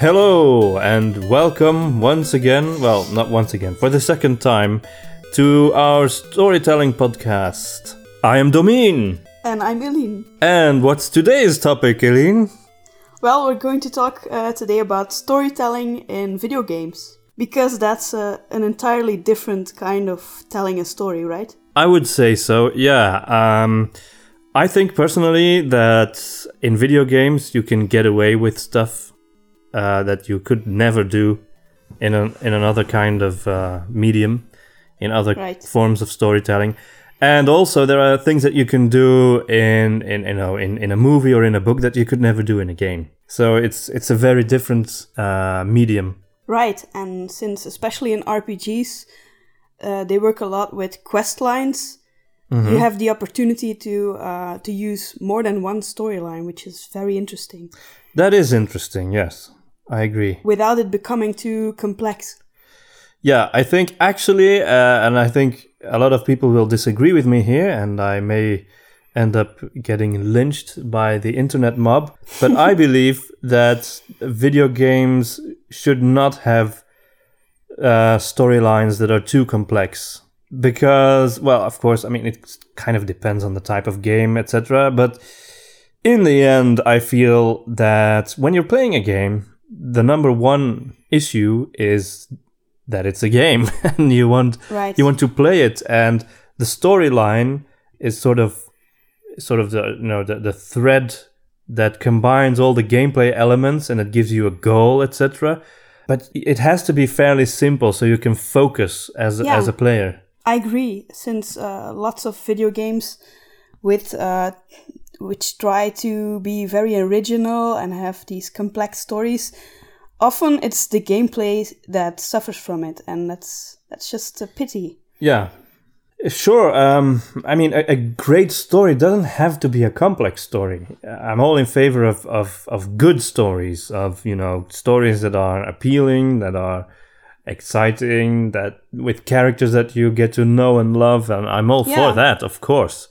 Hello and welcome once again, well, not once again, for the second time to our storytelling podcast. I am Domine. And I'm Eileen. And what's today's topic, Eileen? Well, we're going to talk uh, today about storytelling in video games. Because that's uh, an entirely different kind of telling a story, right? I would say so, yeah. Um, I think personally that in video games you can get away with stuff uh, that you could never do in, a, in another kind of uh, medium, in other Right. forms of storytelling. And also, there are things that you can do in, in you know in, in a movie or in a book that you could never do in a game. So it's it's a very different uh, medium. Right, and since especially in RPGs, uh, they work a lot with quest lines. Mm-hmm. You have the opportunity to uh, to use more than one storyline, which is very interesting, That is interesting. Yes, I agree. without it becoming too complex. Yeah, I think actually, uh, and I think a lot of people will disagree with me here, and I may end up getting lynched by the internet mob. But I believe that video games should not have uh, storylines that are too complex. Because, well, of course, I mean, it kind of depends on the type of game, etc. But in the end, I feel that when you're playing a game, the number one issue is that it's a game and you want Right. you want to play it and the storyline is sort of sort of the you know the, the thread that combines all the gameplay elements and it gives you a goal etc but it has to be fairly simple so you can focus as Yeah. as a player I agree, since uh, lots of video games with uh, which try to be very original and have these complex stories, often it's the gameplay that suffers from it, and that's that's just a pity. Yeah. Sure. Um, I mean, a, a great story doesn't have to be a complex story. I'm all in favor of, of, of good stories, of, you know, stories that are appealing, that are exciting, that with characters that you get to know and love. And I'm all Yeah. for that, of course.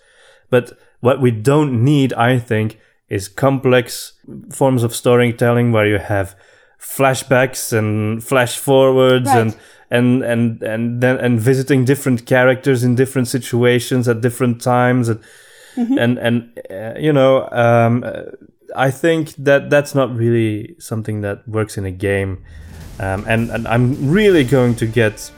But what we don't need, I think, is complex forms of storytelling where you have flashbacks and flash forwards Right. and and and and then and visiting different characters in different situations at different times and and and uh, you know um, uh, I think that that's not really something that works in a game um, and and I'm really going to get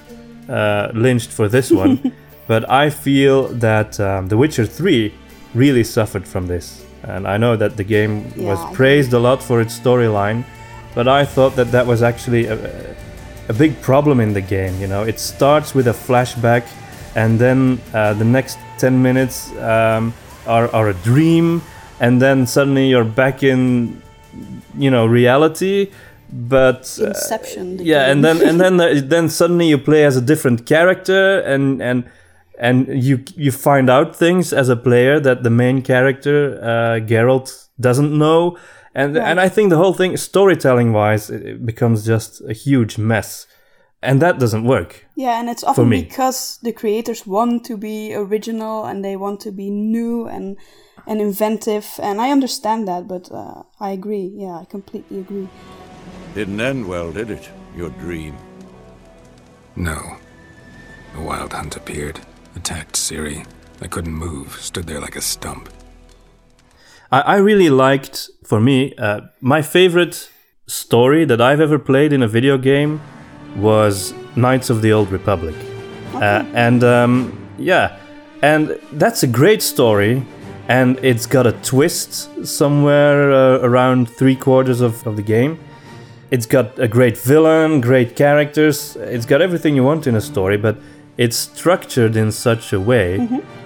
uh, lynched for this one but I feel that um, The Witcher 3 really suffered from this and I know that the game Yeah, was praised a lot for its storyline but I thought that that was actually a, a big problem in the game. You know, it starts with a flashback, and then uh, the next ten minutes um, are are a dream, and then suddenly you're back in, you know, reality. But uh, yeah, and then and then the, then suddenly you play as a different character, and and and you you find out things as a player that the main character uh, Geralt doesn't know, and Right. and I think the whole thing, storytelling wise, it, it becomes just a huge mess, and that doesn't work. yeah, and it's often me. because the creators want to be original and they want to be new and and inventive, and I understand that, but uh, I agree. Yeah, I completely agree. Didn't end well, did it? Your dream. No. A wild hunt appeared, attacked Ciri. I couldn't move, stood there like a stump. I, I really liked, for me, uh, my favorite story that I've ever played in a video game was Knights of the Old Republic. Uh, and um, yeah, and that's a great story, and it's got a twist somewhere uh, around three quarters of, of the game. It's got a great villain, great characters, it's got everything you want in a story, but it's structured in such a way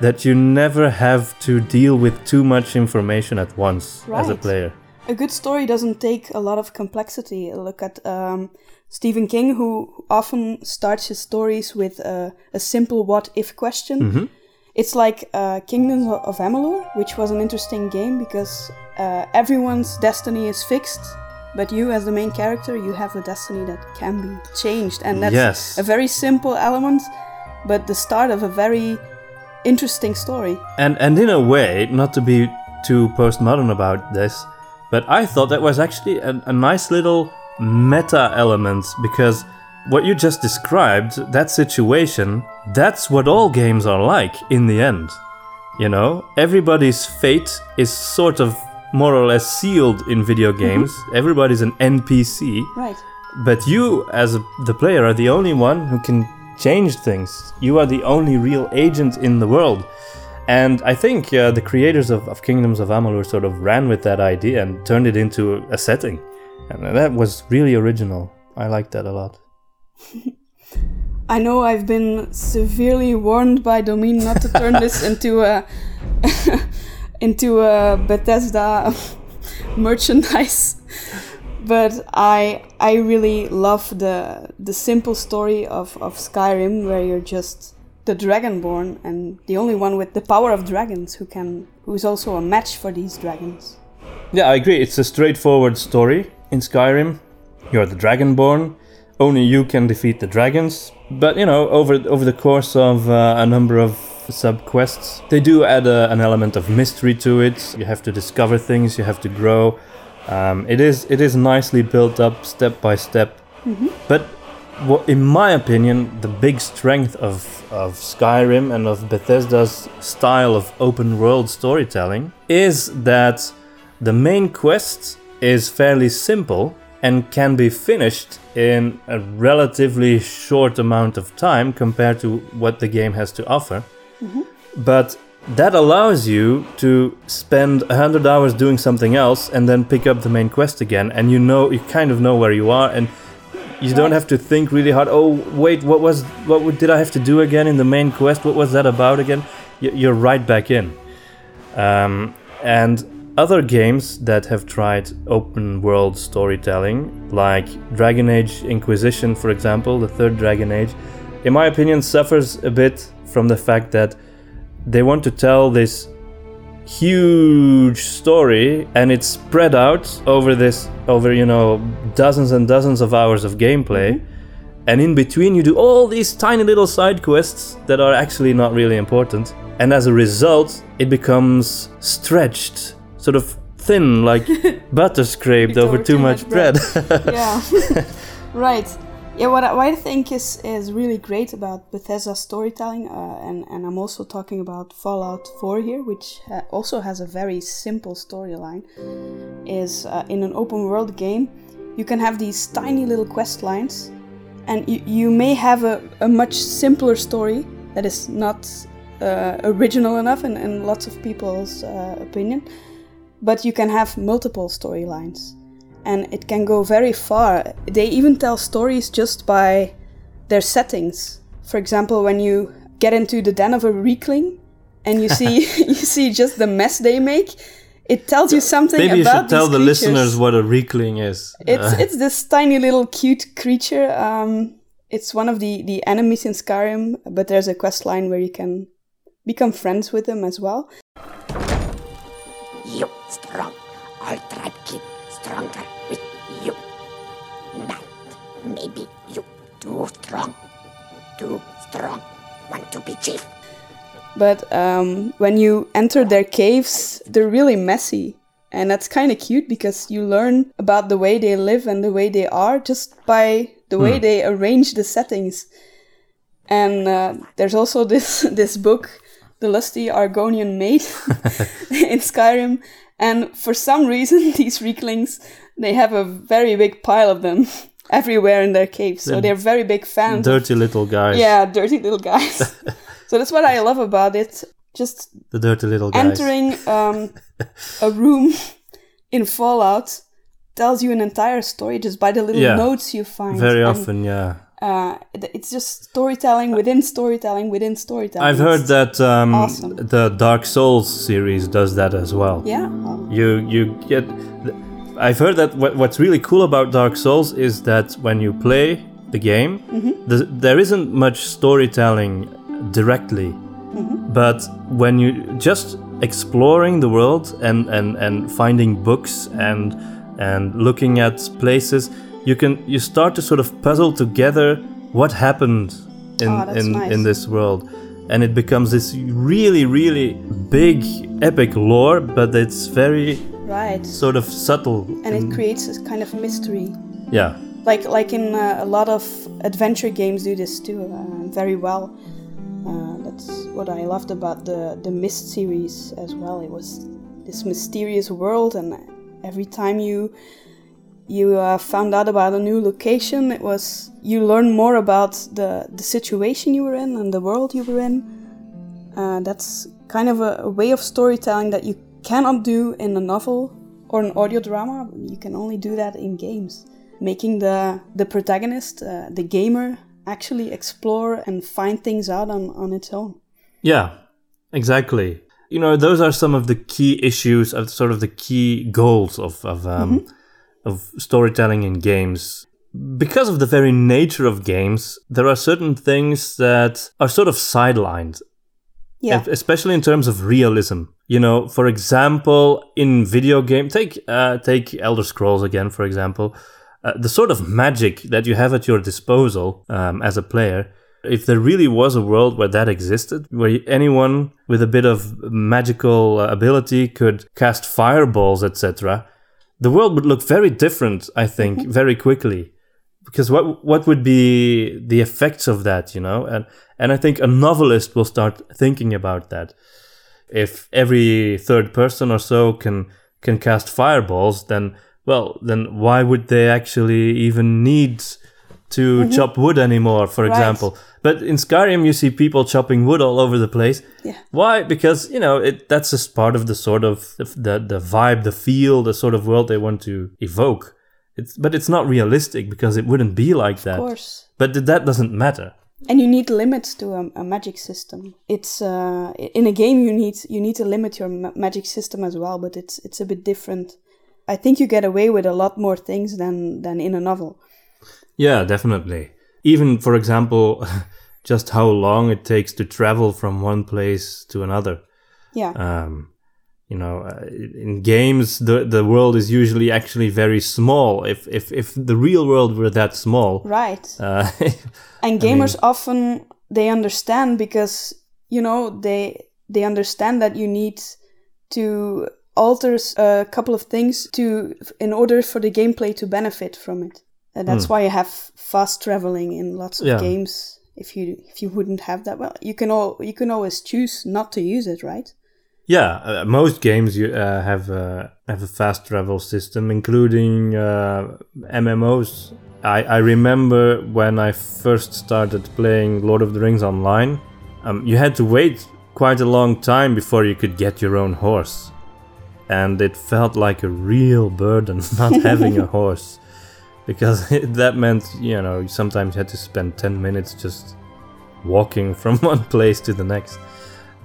that you never have to deal with too much information at once as a player. a good story doesn't take a lot of complexity. Look at um, Stephen King, who often starts his stories with a, a simple what if question. It's like uh, Kingdoms of Amalur, which was an interesting game because uh, everyone's destiny is fixed, but you, as the main character, you have a destiny that can be changed, and that's Yes. a very simple element, but the start of a very interesting story. And and in a way, not to be too postmodern about this, but I thought that was actually a, a nice little meta element because what you just described, that situation, that's what all games are like in the end. You know, everybody's fate is sort of more or less sealed in video mm-hmm. games. Everybody's an NPC. Right. But you, as a, the player, are the only one who can change things. You are the only real agent in the world. And I think uh, the creators of, of Kingdoms of Amalur sort of ran with that idea and turned it into a setting. And that was really original. I liked that a lot. I know I've been severely warned by Domin not to turn this into a into a Bethesda merchandise, but I I really love the the simple story of, of Skyrim where you're just the Dragonborn and the only one with the power of dragons who can who is also a match for these dragons. Yeah, I agree. It's a straightforward story in Skyrim. You're the Dragonborn. Only you can defeat the dragons. But you know, over over the course of uh, a number of sub quests, they do add a, an element of mystery to it. You have to discover things. You have to grow. Um, it is it is nicely built up step by step. But what, in my opinion, the big strength of of Skyrim and of Bethesda's style of open world storytelling is that the main quest is fairly simple and can be finished in a relatively short amount of time compared to what the game has to offer. But that allows you to spend 100 hours doing something else and then pick up the main quest again and you know you kind of know where you are and you don't have to think really hard oh wait what was what did i have to do again in the main quest? What was that about again? You're right back in. Um, and other games that have tried open world storytelling like dragon age inquisition for example the third dragon age in my opinion suffers a bit from the fact that they want to tell this huge story and it's spread out over this over you know dozens and dozens of hours of gameplay. And in between you do all these tiny little side quests that are actually not really important. And as a result it becomes stretched sort of thin like butter scraped It's over too much bread, yeah. Right yeah what I, what I think is is really great about bethesda storytelling uh, and and i'm also talking about fallout 4 here which ha- also has a very simple storyline is uh, in an open world game you can have these tiny little quest lines and you, you may have a, a much simpler story that is not uh, original enough in, in lots of people's uh, opinion but you can have multiple storylines and it can go very far. They even tell stories just by their settings. For example, when you get into the den of a Riekling and you see you see just the mess they make, it tells you something maybe you should tell these the creatures. listeners what a riekling is It's Uh, it's this tiny little cute creature. Um, it's one of the the enemies in Skyrim, but there's a quest line where you can become friends with them as well. You strong. Maybe you too strong. Too strong. Want to be chief. But um, when you enter their caves, they're really messy. And that's kind of cute because you learn about the way they live and the way they are just by the way they arrange the settings. And uh, there's also this this book, The Lusty Argonian Maid, in Skyrim. And for some reason, these Rieklings, they have a very big pile of them everywhere in their caves. So they're very big fans dirty little guys yeah, dirty little guys. so that's what I love about it. Just the dirty little guys entering um, a room in Fallout tells you an entire story just by the little Yeah. notes you find. very And, often yeah uh, it's just storytelling within storytelling within storytelling. I've heard that um, awesome. the Dark Souls series does that as well. Yeah. You you get. I've heard that what, what's really cool about Dark Souls is that when you play the game, mm-hmm. the, there isn't much storytelling directly, mm-hmm. but when you just exploring the world and, and, and finding books and and looking at places, you can you start to sort of puzzle together what happened in Oh, in, nice. in this world. And it becomes this really really big epic lore but it's very Right. sort of subtle And it creates a kind of mystery. Yeah. Like like in uh, a lot of adventure games do this too uh, very well. Uh, that's what I loved about the the Myst series as well. It was this mysterious world, and every time you you uh, found out about a new location, it was you learn more about the the situation you were in and the world you were in. Uh, that's kind of a, a way of storytelling that you cannot do in a novel or an audio drama. You can only do that in games, making the the protagonist, uh, the gamer, actually explore and find things out on, on its own. Yeah, exactly. You know, those are some of the key issues of sort of the key goals of of um, of storytelling in games. Because of the very nature of games, there are certain things that are sort of sidelined Yeah. especially in terms of realism. You know, for example, in video game, take uh, take Elder Scrolls again, for example, uh, the sort of magic that you have at your disposal um, as a player. If there really was a world where that existed, where anyone with a bit of magical uh, ability could cast fireballs, etc., the world would look very different. I think very quickly because what what would be the effects of that you know? And and i think a novelist will start thinking about that. If every third person or so can can cast fireballs then well then why would they actually even need to mm-hmm. chop wood anymore for Right. example? But in skyrim you see people chopping wood all over the place. Yeah. why? Because you know it that's just part of the sort of the the vibe the feel the sort of world they want to evoke it's, but it's not realistic because it wouldn't be like that. Of course. But th- that doesn't matter. And you need limits to a, a magic system. It's uh, in a game you need you need to limit your ma- magic system as well, but it's it's a bit different. I think you get away with a lot more things than than in a novel. Yeah, definitely. Even, for example, just how long it takes to travel from one place to another. Yeah. Um, you know, uh, in games, the the world is usually actually very small. If if if the real world were that small, right. uh, and gamers often they understand because you know they they understand that you need to alter a couple of things to in order for the gameplay to benefit from it and that's why you have fast traveling in lots of Yeah. games if you if you wouldn't have that well you can all you can always choose not to use it right Yeah, uh, most games you uh, have uh, have a fast travel system, including uh, MMOs. I, I remember when I first started playing Lord of the Rings online, um, you had to wait quite a long time before you could get your own horse, and it felt like a real burden not having a horse, because that meant you know sometimes you had to spend ten minutes just walking from one place to the next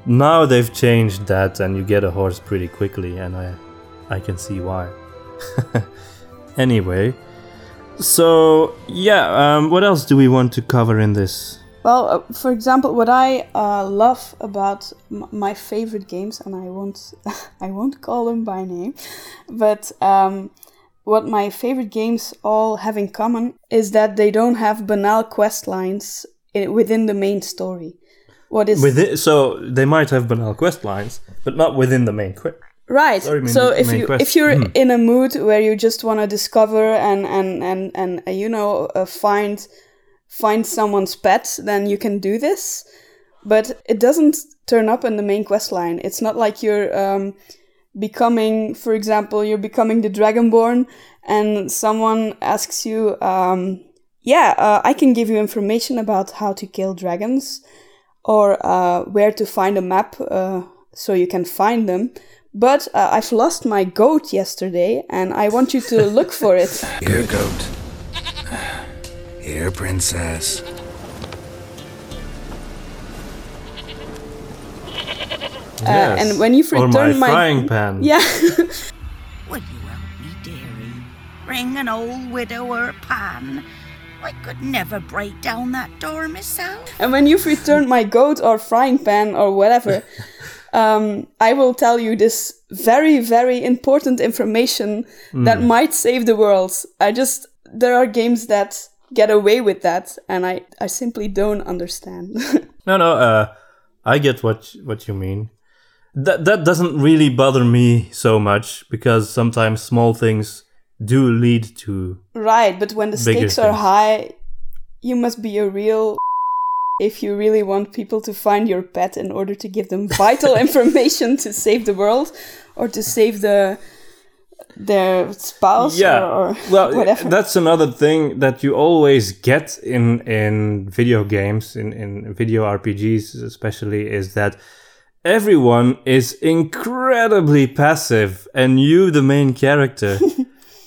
now they've changed that and you get a horse pretty quickly and i i can see why anyway so yeah um, what else do we want to cover in this Well, uh, for example, what I uh, love about m- my favorite games, and I won't, I won't call them by name, but um, what my favorite games all have in common is that they don't have banal quest lines within the main story. What is within so they might have banal quest lines but not within the main quest right? Sorry, main- so if you quest. if you're Hmm. in a mood where you just want to discover and and and and uh, you know uh, find find someone's pet, then you can do this. But it doesn't turn up in the main quest line. It's not like you're um, becoming, for example, you're becoming the Dragonborn, and someone asks you, um, "Yeah, uh, I can give you information about how to kill dragons, or uh, where to find a map uh, so you can find them." But uh, I've lost my goat yesterday, and I want you to look for it. Here, goat. Here, princess. Uh, and when you've or my returned my, frying pan yeah. Would you help me, dearie? Bring an old widower pan. I could never break down that door myself. And when you've returned my goat or frying pan or whatever, um, I will tell you this very, very important information that might save the world. I just, there are games that get away with that, and I, I simply don't understand. No, no. Uh, I get what what you mean. That that doesn't really bother me so much because sometimes small things do lead to Right, but when the stakes are things. high, you must be a real if you really want people to find your pet in order to give them vital information to save the world or to save the their spouse yeah or, or well whatever. that's another thing that you always get in in video games in in video rpgs especially is that everyone is incredibly passive and you the main character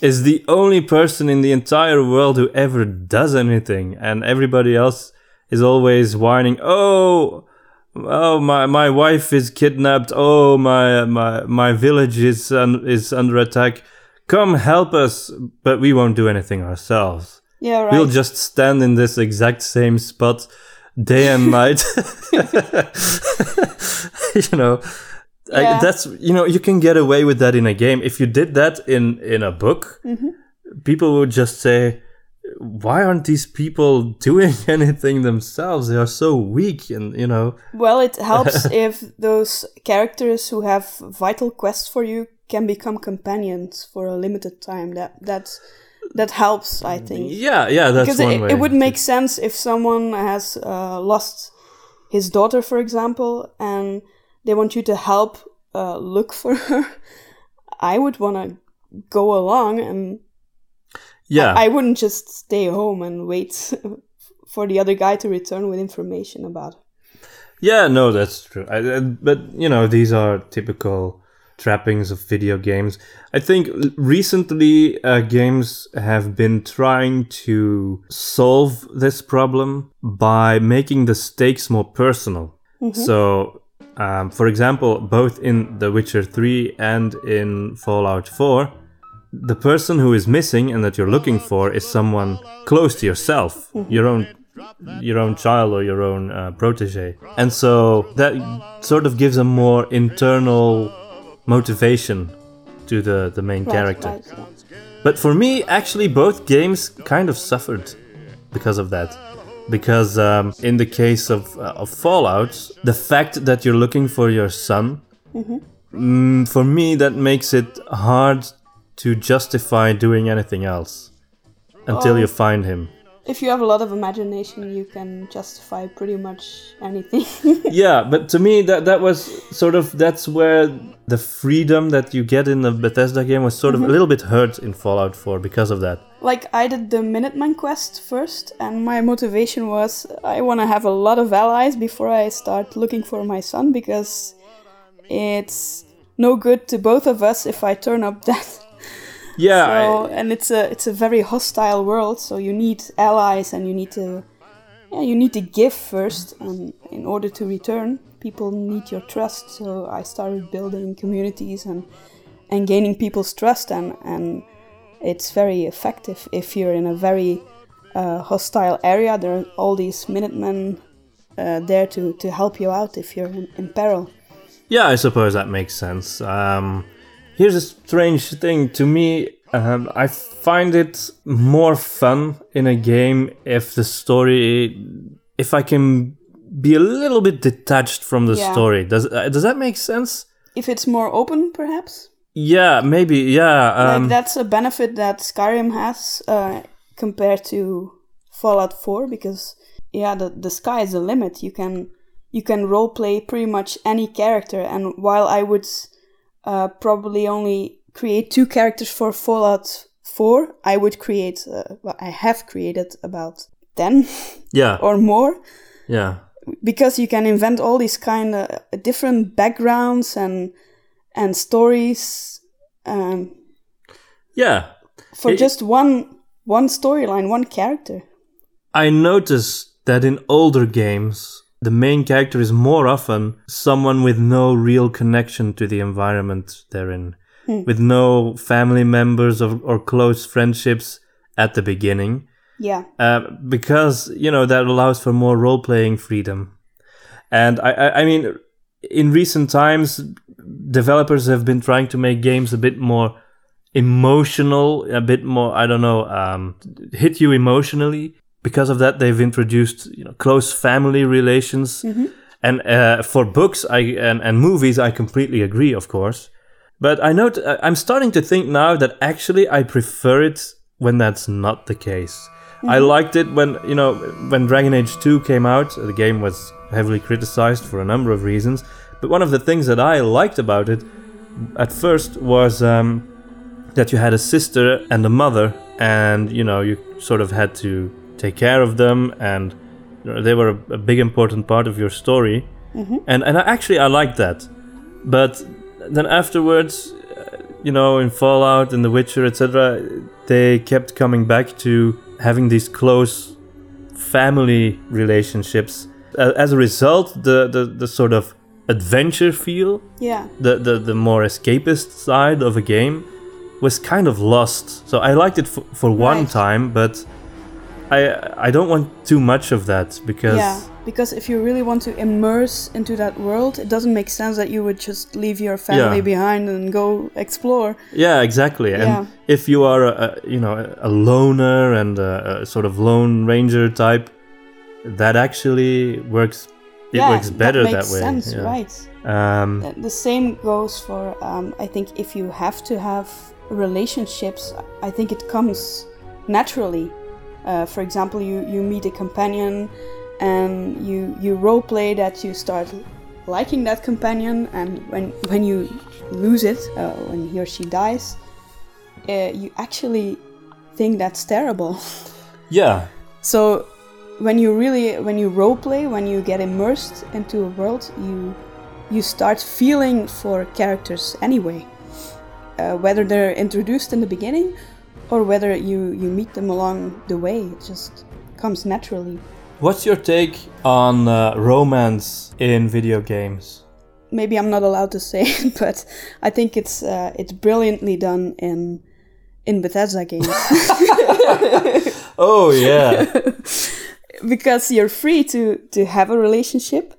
is the only person in the entire world who ever does anything and everybody else is always whining oh Oh, my my wife is kidnapped. Oh, my my my village is un- is under attack. Come help us, but we won't do anything ourselves. yeah, right. We'll just stand in this exact same spot day and night. you know, I- that's you know you can get away with that in a game. If you did that in in a book, Mm-hmm. people would just say, "Why aren't these people doing anything themselves? They are so weak." And you know, Well, it helps if those characters who have vital quests for you can become companions for a limited time. That that's that helps, I think. yeah, yeah, that's because one it, way. it would make sense if someone has uh, lost his daughter, for example, and they want you to help uh, look for her. I would want to go along, and yeah, I wouldn't just stay home and wait for the other guy to return with information about. her. Yeah, no, that's true. I, I- but you know, these are typical trappings of video games. I think recently uh, games have been trying to solve this problem by making the stakes more personal. So, um, for example, both in The Witcher 3 and in Fallout 4, the person who is missing and that you're looking for is someone close to yourself, your own your own child or your own uh, protege. And so that sort of gives a more internal motivation to the, the main Right, character. right, yeah. But for me, actually, both games kind of suffered because of that. Because um, in the case of, uh, of Fallout, the fact that you're looking for your son, mm, for me, that makes it hard to justify doing anything else until Oh. you find him. If you have a lot of imagination, you can justify pretty much anything. yeah, but to me that that was sort of that's where the freedom that you get in the Bethesda game was sort of a mm-hmm. little bit hurt in Fallout 4 because of that. like I did the Minuteman quest first, and my motivation was I want to have a lot of allies before I start looking for my son because it's no good to both of us if I turn up dead. Yeah, so, I- and it's a it's a very hostile world, so you need allies and you need to yeah you need to give first, and in order to return, people need your trust. So I started building communities and and gaining people's trust, and and it's very effective if you're in a very uh, hostile area. There are all these Minutemen uh, there to to help you out if you're in, in peril. Yeah, I suppose that makes sense. Um, here's a strange thing to me. Um, I find it more fun in a game if the story, if I can be a little bit detached from the Yeah. story. Does uh, does that make sense? If it's more open, perhaps. Yeah, maybe. Yeah. Um, like that's a benefit that Skyrim has uh, compared to Fallout 4 because yeah, the the sky is the limit. You can you can role play pretty much any character, and while I would uh, probably only create two characters for Fallout 4, I would create uh, well, I have created about ten yeah. or more yeah. because you can invent all these kind of different backgrounds and and stories. Um, Yeah. for It- just one one storyline, one character. I noticed that in older games, the main character is more often someone with no real connection to the environment they're in, with no family members or, or close friendships at the beginning, Yeah, uh, because you know that allows for more role playing freedom. And I, I, I mean, in recent times, developers have been trying to make games a bit more emotional, a bit more, I don't know, um, hit you emotionally. Because of that, they've introduced you know close family relations, and uh, for books, I and, and movies, I completely agree, of course. But I know I- I'm starting to think now that actually I prefer it when that's not the case. I liked it when you know when Dragon Age 2 came out. The game was heavily criticized for a number of reasons, but one of the things that I liked about it at first was um, that you had a sister and a mother, and you know you sort of had to take care of them, and they were a, a big important part of your story. And and I, actually I liked that, but then afterwards, uh, you know, in Fallout, in The Witcher, etc., they kept coming back to having these close family relationships. As a result, the, the, the sort of adventure feel, Yeah. the, the, the more escapist side of a game, was kind of lost. So I liked it for, for one Right. time, but I I don't want too much of that because Yeah, because if you really want to immerse into that world, it doesn't make sense that you would just leave your family Yeah. behind and go explore. Yeah, exactly. And if you are a, you know a loner and a, a sort of lone ranger type, that actually works. It yeah, works better that, that, way. sense, yeah. right? Um, The same goes for um, I think if you have to have relationships, I think it comes naturally. Uh, for example, you, you meet a companion and you you roleplay that you start liking that companion, and when when you lose it, uh, when he or she dies, uh, you actually think that's terrible. yeah, So when you really when you roleplay, when you get immersed into a world, you you start feeling for characters anyway. Uh, whether they're introduced in the beginning or whether you you meet them along the way, it just comes naturally. What's your take on uh, romance in video games? Maybe I'm not allowed to say it, but I think it's uh, it's brilliantly done in in Bethesda games. Oh yeah, because you're free to to have a relationship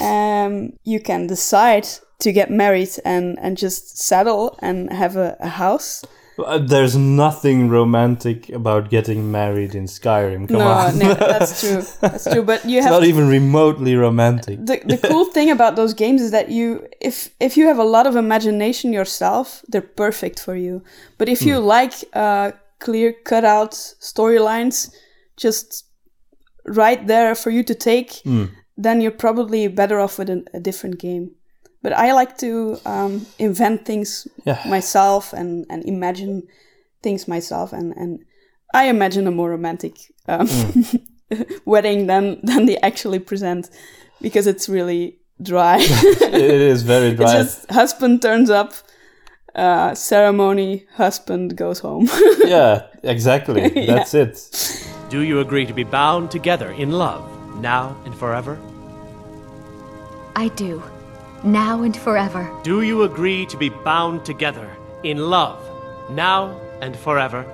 um you can decide to get married and and just settle and have a, a house Uh, there's nothing romantic about getting married in Skyrim. Come no, on, no that's true that's true but you it's have not even remotely romantic. the, the cool thing about those games is that you if if you have a lot of imagination yourself they're perfect for you but if you hmm. like uh clear cut out storylines just right there for you to take hmm. then you're probably better off with a, a different game but i like to um, invent things Yeah. myself and and imagine things myself and and i imagine a more romantic um, wedding than than they actually present because it's really dry. it is very it's dry. just husband turns up, uh, ceremony, husband goes home. yeah, exactly. That's it. Do you agree to be bound together in love, now and forever? I do. Now and forever. Do you agree to be bound together in love, now and forever?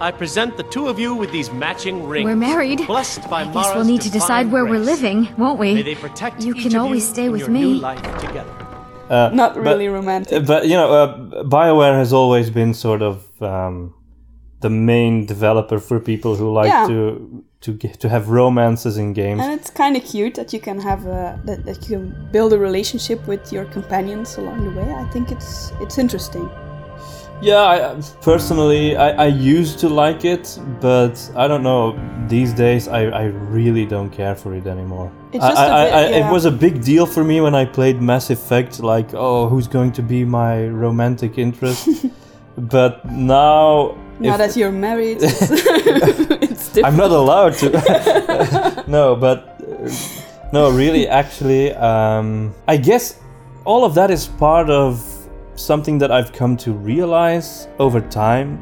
I present the two of you with these matching rings. We're married. Blessed by I guess Mara's we'll need to decide divine where we're living, won't we? May they protect You each can of always you stay with me. New life together. Not but- really romantic. But you know, uh, Bioware has always been sort of um, the main developer for people who like Yeah. to to to have romances in games. and it's kind of cute that you can have a that, that you can build a relationship with your companions along the way. I think it's it's interesting. Yeah, I, personally, I, I used to like it, but I don't know. These days, I, I really don't care for it anymore. It's I- just bit- I- yeah. It was a big deal for me when I played Mass Effect. Like, oh, who's going to be my romantic interest? but now, Now if- that you're married, it's, it's different. I'm not allowed to. no, but uh, no, really, actually, um, I guess all of that is part of something that I've come to realize over time,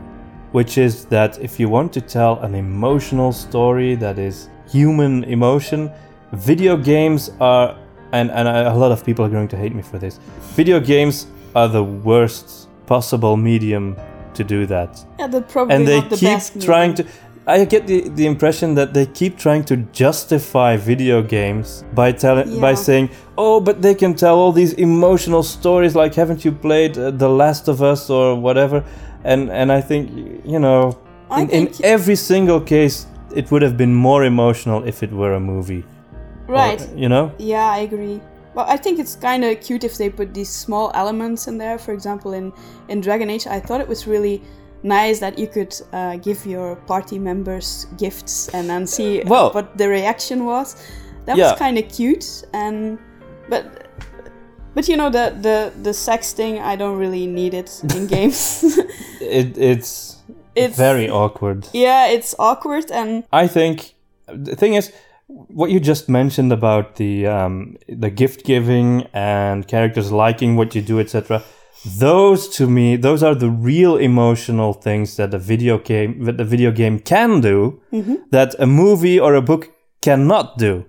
which is that if you want to tell an emotional story that is human emotion, video games are, and, and a lot of people are going to hate me for this, video games are the worst possible medium to do that Yeah, they're probably and they the keep trying medium. to i get the, the impression that they keep trying to justify video games by telling by saying oh but they can tell all these emotional stories like haven't you played uh, the last of us or whatever and and i think you know in, in every single case it would have been more emotional if it were a movie Or, Right. you know Yeah, I agree. Well, I think it's kind of cute if they put these small elements in there. For example, in in Dragon Age, I thought it was really nice that you could uh, give your party members gifts and then see Well- what the reaction was. That Yeah. was kind of cute, and but but you know the the the sex thing, I don't really need it in games. It, it's It's- very awkward. yeah, it's awkward and I think the thing is what you just mentioned about the um, the gift giving and characters liking what you do, etc. Those to me, those are the real emotional things that a video game that the video game can do that a movie or a book cannot do.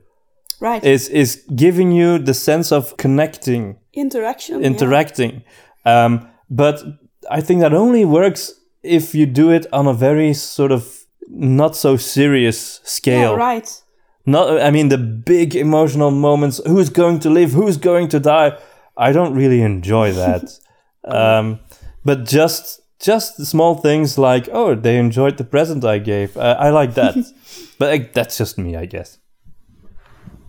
right Is is giving you the sense of connecting interaction. yeah. interacting. Um, but I think that only works if you do it on a very sort of not so serious scale. Yeah, right. Not, I mean, the big emotional moments. Who's going to live? Who's going to die? I don't really enjoy that. um, but just just small things like, oh, they enjoyed the present I gave. Uh, I like that. but uh, that's just me, I guess.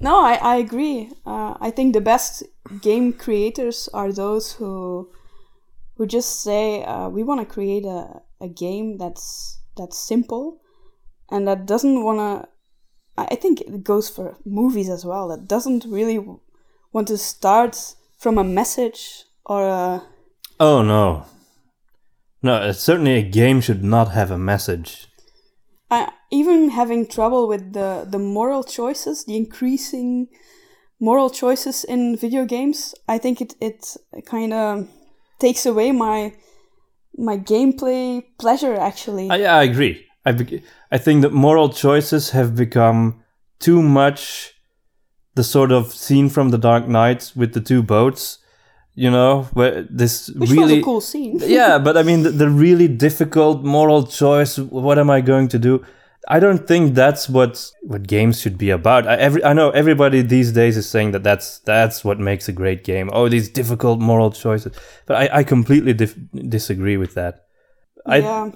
No, I, I agree. Uh, I think the best game creators are those who who just say uh, we want to create a, a game that's that's simple and that doesn't want to. I think it goes for movies as well. That doesn't really want to start from a message or a Oh no, no. uh, Certainly, a game should not have a message. I, even having trouble with the, the moral choices, the increasing moral choices in video games, I think it, it kind of takes away my my gameplay pleasure actually. I, yeah, I agree. I be- I think that moral choices have become too much the sort of scene from the Dark Knight with the two boats. You know, where this which really was a cool scene. yeah, but I mean the, the really difficult moral choice. What am I going to do? I don't think that's what what games should be about. I, every I know everybody these days is saying that that's that's what makes a great game. Oh, these difficult moral choices. But I, I completely dif- disagree with that. I, yeah.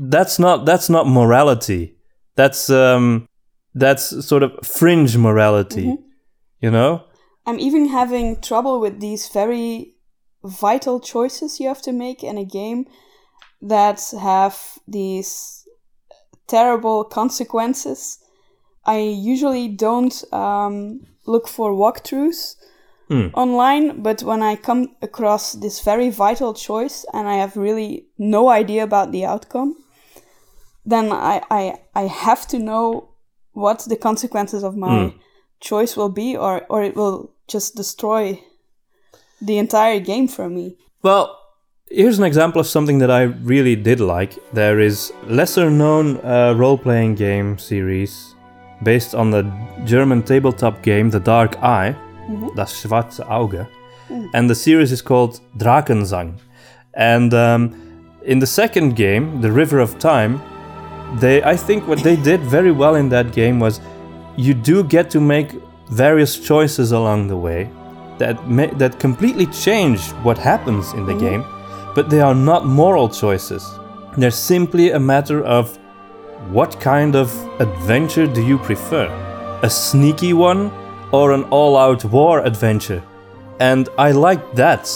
that's not that's not morality. That's um that's sort of fringe morality. You know? I'm even having trouble with these very vital choices you have to make in a game that have these terrible consequences. I usually don't um, look for walkthroughs online, but when I come across this very vital choice and I have really no idea about the outcome, then I, I, I have to know what the consequences of my choice will be, or, or it will just destroy the entire game for me. Well, here's an example of something that I really did like. There is lesser known uh, role playing game series based on the German tabletop game The Dark Eye, Mm-hmm. Das Schwarze Auge. Mm. And the series is called Drakensang. And um, in the second game, The River of Time, they I think what they did very well in that game was you do get to make various choices along the way that that completely change what happens in the mm-hmm. game, but they are not moral choices. They're simply a matter of what kind of adventure do you prefer? A sneaky one or an all-out war adventure? And I like that.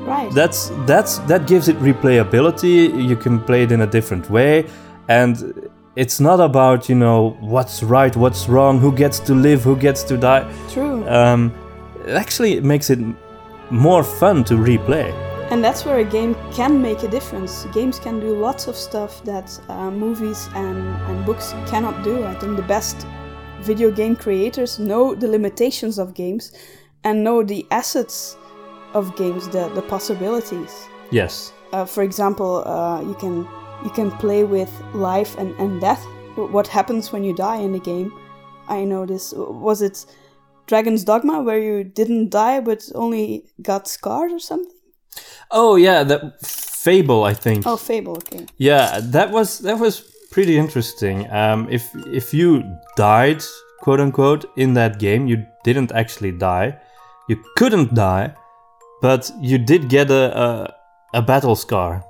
Right. That's that's that gives it replayability. You can play it in a different way, and it's not about you know what's right, what's wrong, who gets to live, who gets to die. True. Um, it actually, it makes it more fun to replay. And that's where a game can make a difference. Games can do lots of stuff that uh, movies and, and books cannot do. I think the best video game creators know the limitations of games and know the assets of games, the, the possibilities. Yes. Uh, for example, uh, you can you can play with life and, and death. What happens when you die in the game? I know this. Was it Dragon's Dogma where you didn't die but only got scars or something? Oh yeah, that Fable, I think. Oh, Fable. Okay. Yeah, that was that was pretty interesting. Um, if if you died, quote unquote, in that game, you didn't actually die. You couldn't die, but you did get a a, a battle scar,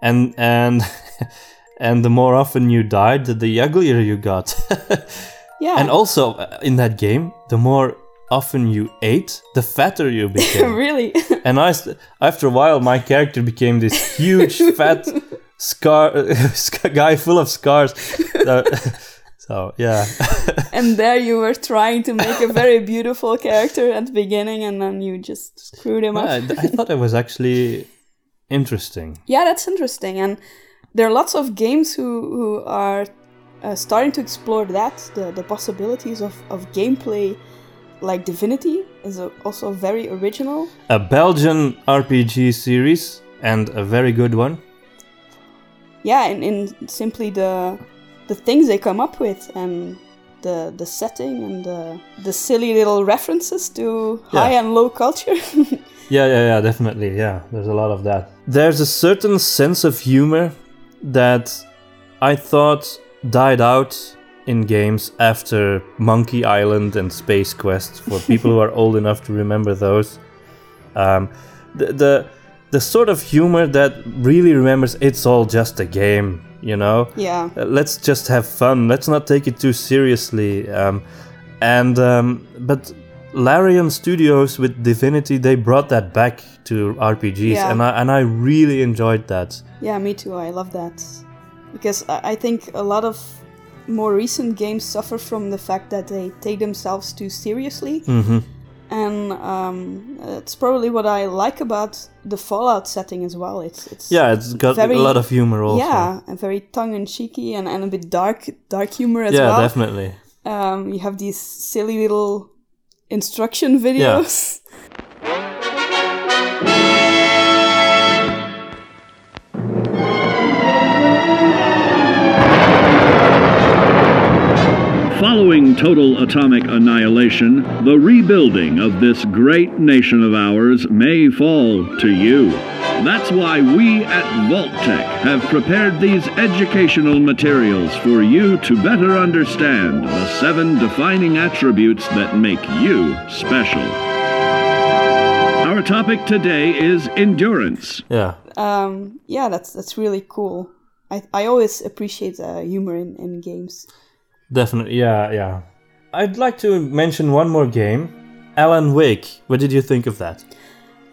and and and the more often you died, the, uglier you got. Yeah. And also uh, in that game, the more often you ate, the fatter you became. really? and I, st- after a while, my character became this huge, fat scar guy full of scars. So, so yeah. and there you were trying to make a very beautiful character at the beginning, and then you just screwed him up. I, I thought it was actually interesting. Yeah, that's interesting, and there are lots of games who who are uh, starting to explore that the the possibilities of of gameplay. Like Divinity is a, also very original. A Belgian RPG series and a very good one. Yeah, in, in simply the the things they come up with and the the setting and the the silly little references to Yeah. high and low culture. Yeah, yeah, yeah, definitely. Yeah, there's a lot of that. There's a certain sense of humor that I thought died out in games after Monkey Island and Space Quest for people who are old enough to remember those. Um, the, the the sort of humor that really remembers it's all just a game, you know. yeah. Uh, let's just have fun. Let's not take it too seriously. Um, and um, but Larian Studios with Divinity, they brought that back to RPGs, Yeah. and I and I really enjoyed that. Yeah, me too. I love that because I think a lot of more recent games suffer from the fact that they take themselves too seriously, hmm and um, it's probably what I like about the Fallout setting as well. It's it's Yeah, it's got Very- a lot of humor also. yeah, and very tongue and cheeky and, and a bit dark dark humor as yeah, well. Yeah, definitely. Um, you have these silly little instruction videos. Following total atomic annihilation, the rebuilding of this great nation of ours may fall to you. That's why we at Vault-Tec have prepared these educational materials for you to better understand the seven defining attributes that make you special. Our topic today is endurance. Yeah, Um, yeah, that's that's really cool. I I always appreciate uh, humor in, in games. Definitely. Yeah, yeah. I'd like to mention one more game, Alan Wake. What did you think of that?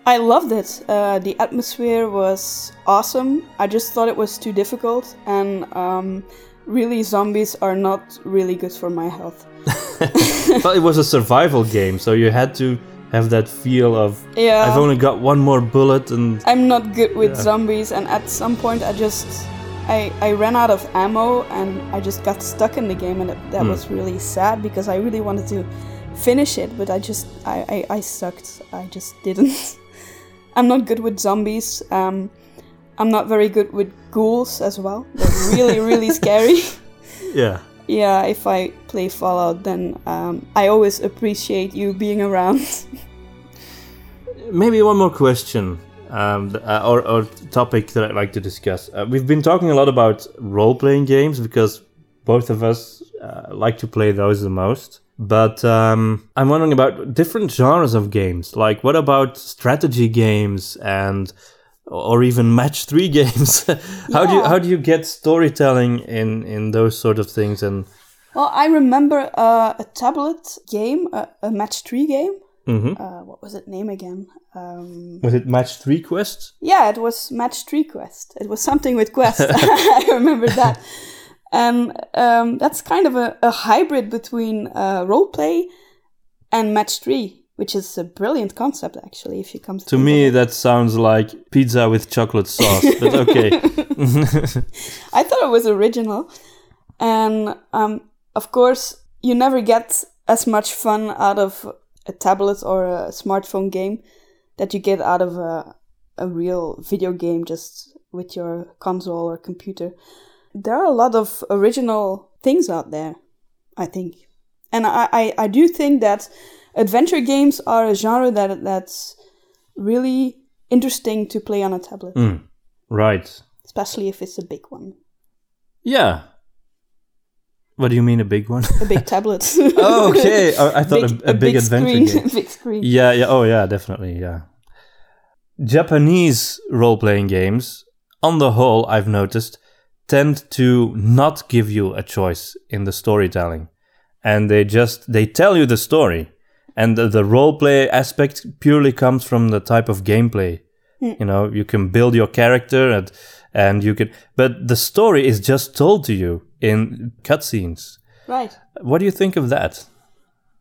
I loved it. Uh, the atmosphere was awesome. I just thought it was too difficult, and um, really, zombies are not really good for my health. well, it was a survival game, so you had to have that feel of Yeah. I've only got one more bullet, and I'm not good with Yeah. zombies, and at some point, I just I, I ran out of ammo, and I just got stuck in the game, and it, that Hmm. was really sad because I really wanted to finish it, but I just I, I, I sucked. I just didn't. I'm not good with zombies. Um, I'm not very good with ghouls as well. They're really really scary. yeah. Yeah, if I play Fallout, then um, I always appreciate you being around. Maybe one more question, um, uh, or, or topic that I'd like to discuss. Uh, we've been talking a lot about role playing games because both of us uh, like to play those the most. But um, I'm wondering about different genres of games. Like, what about strategy games and or even match three games? how do you how do you get storytelling in in those sort of things? And well, I remember uh, a tablet game, a, a match three game. Mhm. Uh, what was it name again? Um, was it match three quest? yeah, it was Match Three Quest. It was something with Quest. I remember that. And um, that's kind of a, a hybrid between uh, roleplay and Match Three, which is a brilliant concept, actually, if you come to To me, it. that sounds like pizza with chocolate sauce. but okay. I thought it was original. And um, of course, you never get as much fun out of a tablet or a smartphone game that you get out of a, a real video game just with your console or computer. There are a lot of original things out there, I think. And I, I, I do think that adventure games are a genre that that's really interesting to play on a tablet, Mm, right. especially if it's a big one. Yeah. What do you mean a big one? a big tablet. oh, okay. I, oh, I thought a, a big, adventure screen. game. big screen. Yeah, yeah. Oh, yeah, definitely. Yeah. Japanese role playing games, on the whole, I've noticed, tend to not give you a choice in the storytelling. And they just they tell you the story and the, the role play aspect purely comes from the type of gameplay. Hmm. You know, you can build your character and and you can, but the story is just told to you in cutscenes. Right. What do you think of that?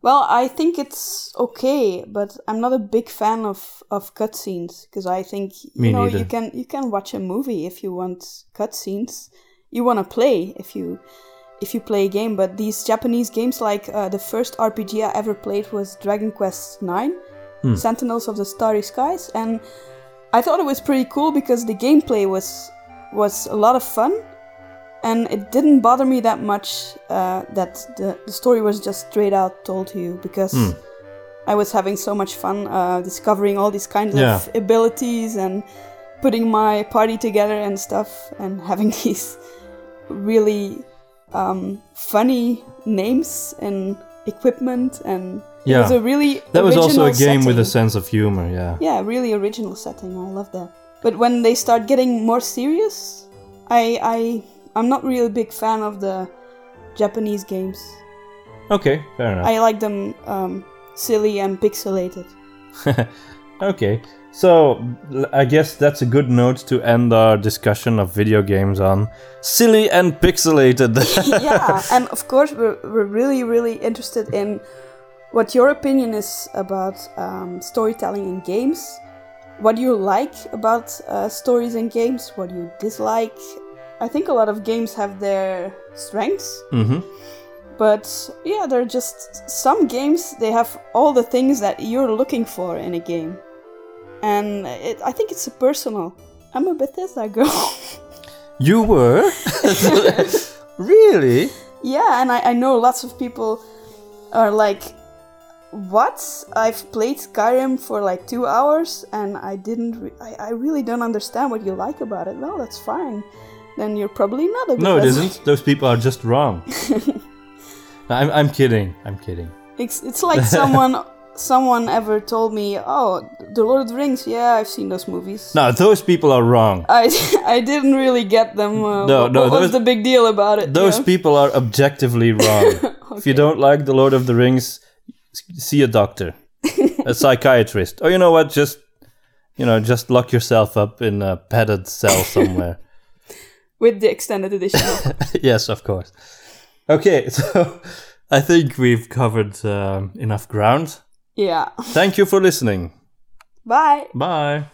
Well, I think it's okay, but I'm not a big fan of of cutscenes because I think you Me know neither. you can you can watch a movie if you want cutscenes. You want to play if you if you play a game, but these Japanese games, like uh, the first RPG I ever played was Dragon Quest Nine, Sentinels of the Starry Skies, and I thought it was pretty cool because the gameplay was was a lot of fun and it didn't bother me that much uh, that the, the story was just straight out told to you because I was having so much fun uh, discovering all these kinds Yeah. of abilities and putting my party together and stuff and having these really um, funny names and equipment and yeah. it was a really That was also a game with a sense of humor. Yeah. Yeah, really original setting. I love that. But when they start getting more serious, I I I'm not really a big fan of the Japanese games. Okay, fair enough. I like them um, silly and pixelated. Okay, so I guess that's a good note to end our discussion of video games on. Silly and pixelated. yeah, and of course we're we're really really interested in what your opinion is about um, storytelling in games. What do you like about uh, stories in games? What do you dislike? I think a lot of games have their strengths. hmm but yeah there are just some games they have all the things that you're looking for in a game and it, i think it's personal i'm a bethesda girl You were? really? yeah and I, I know lots of people are like what i've played skyrim for like two hours and i didn't re- I, I really don't understand what you like about it well that's fine then you're probably not a No, it isn't. Those people are just wrong. I'm, I'm kidding. I'm kidding. It's, it's like someone someone ever told me, "Oh, The Lord of the Rings. Yeah, I've seen those movies." No, those people are wrong. I, I didn't really get them. Uh, No, what, no, what was those- the big deal about it? Those yeah? people are objectively wrong. If you don't like The Lord of the Rings, see a doctor, a psychiatrist, or you know what? Just you know, just lock yourself up in a padded cell somewhere. With the extended edition. yes, of course. Okay, so I think we've covered um, enough ground. yeah. Thank you for listening. Bye. Bye.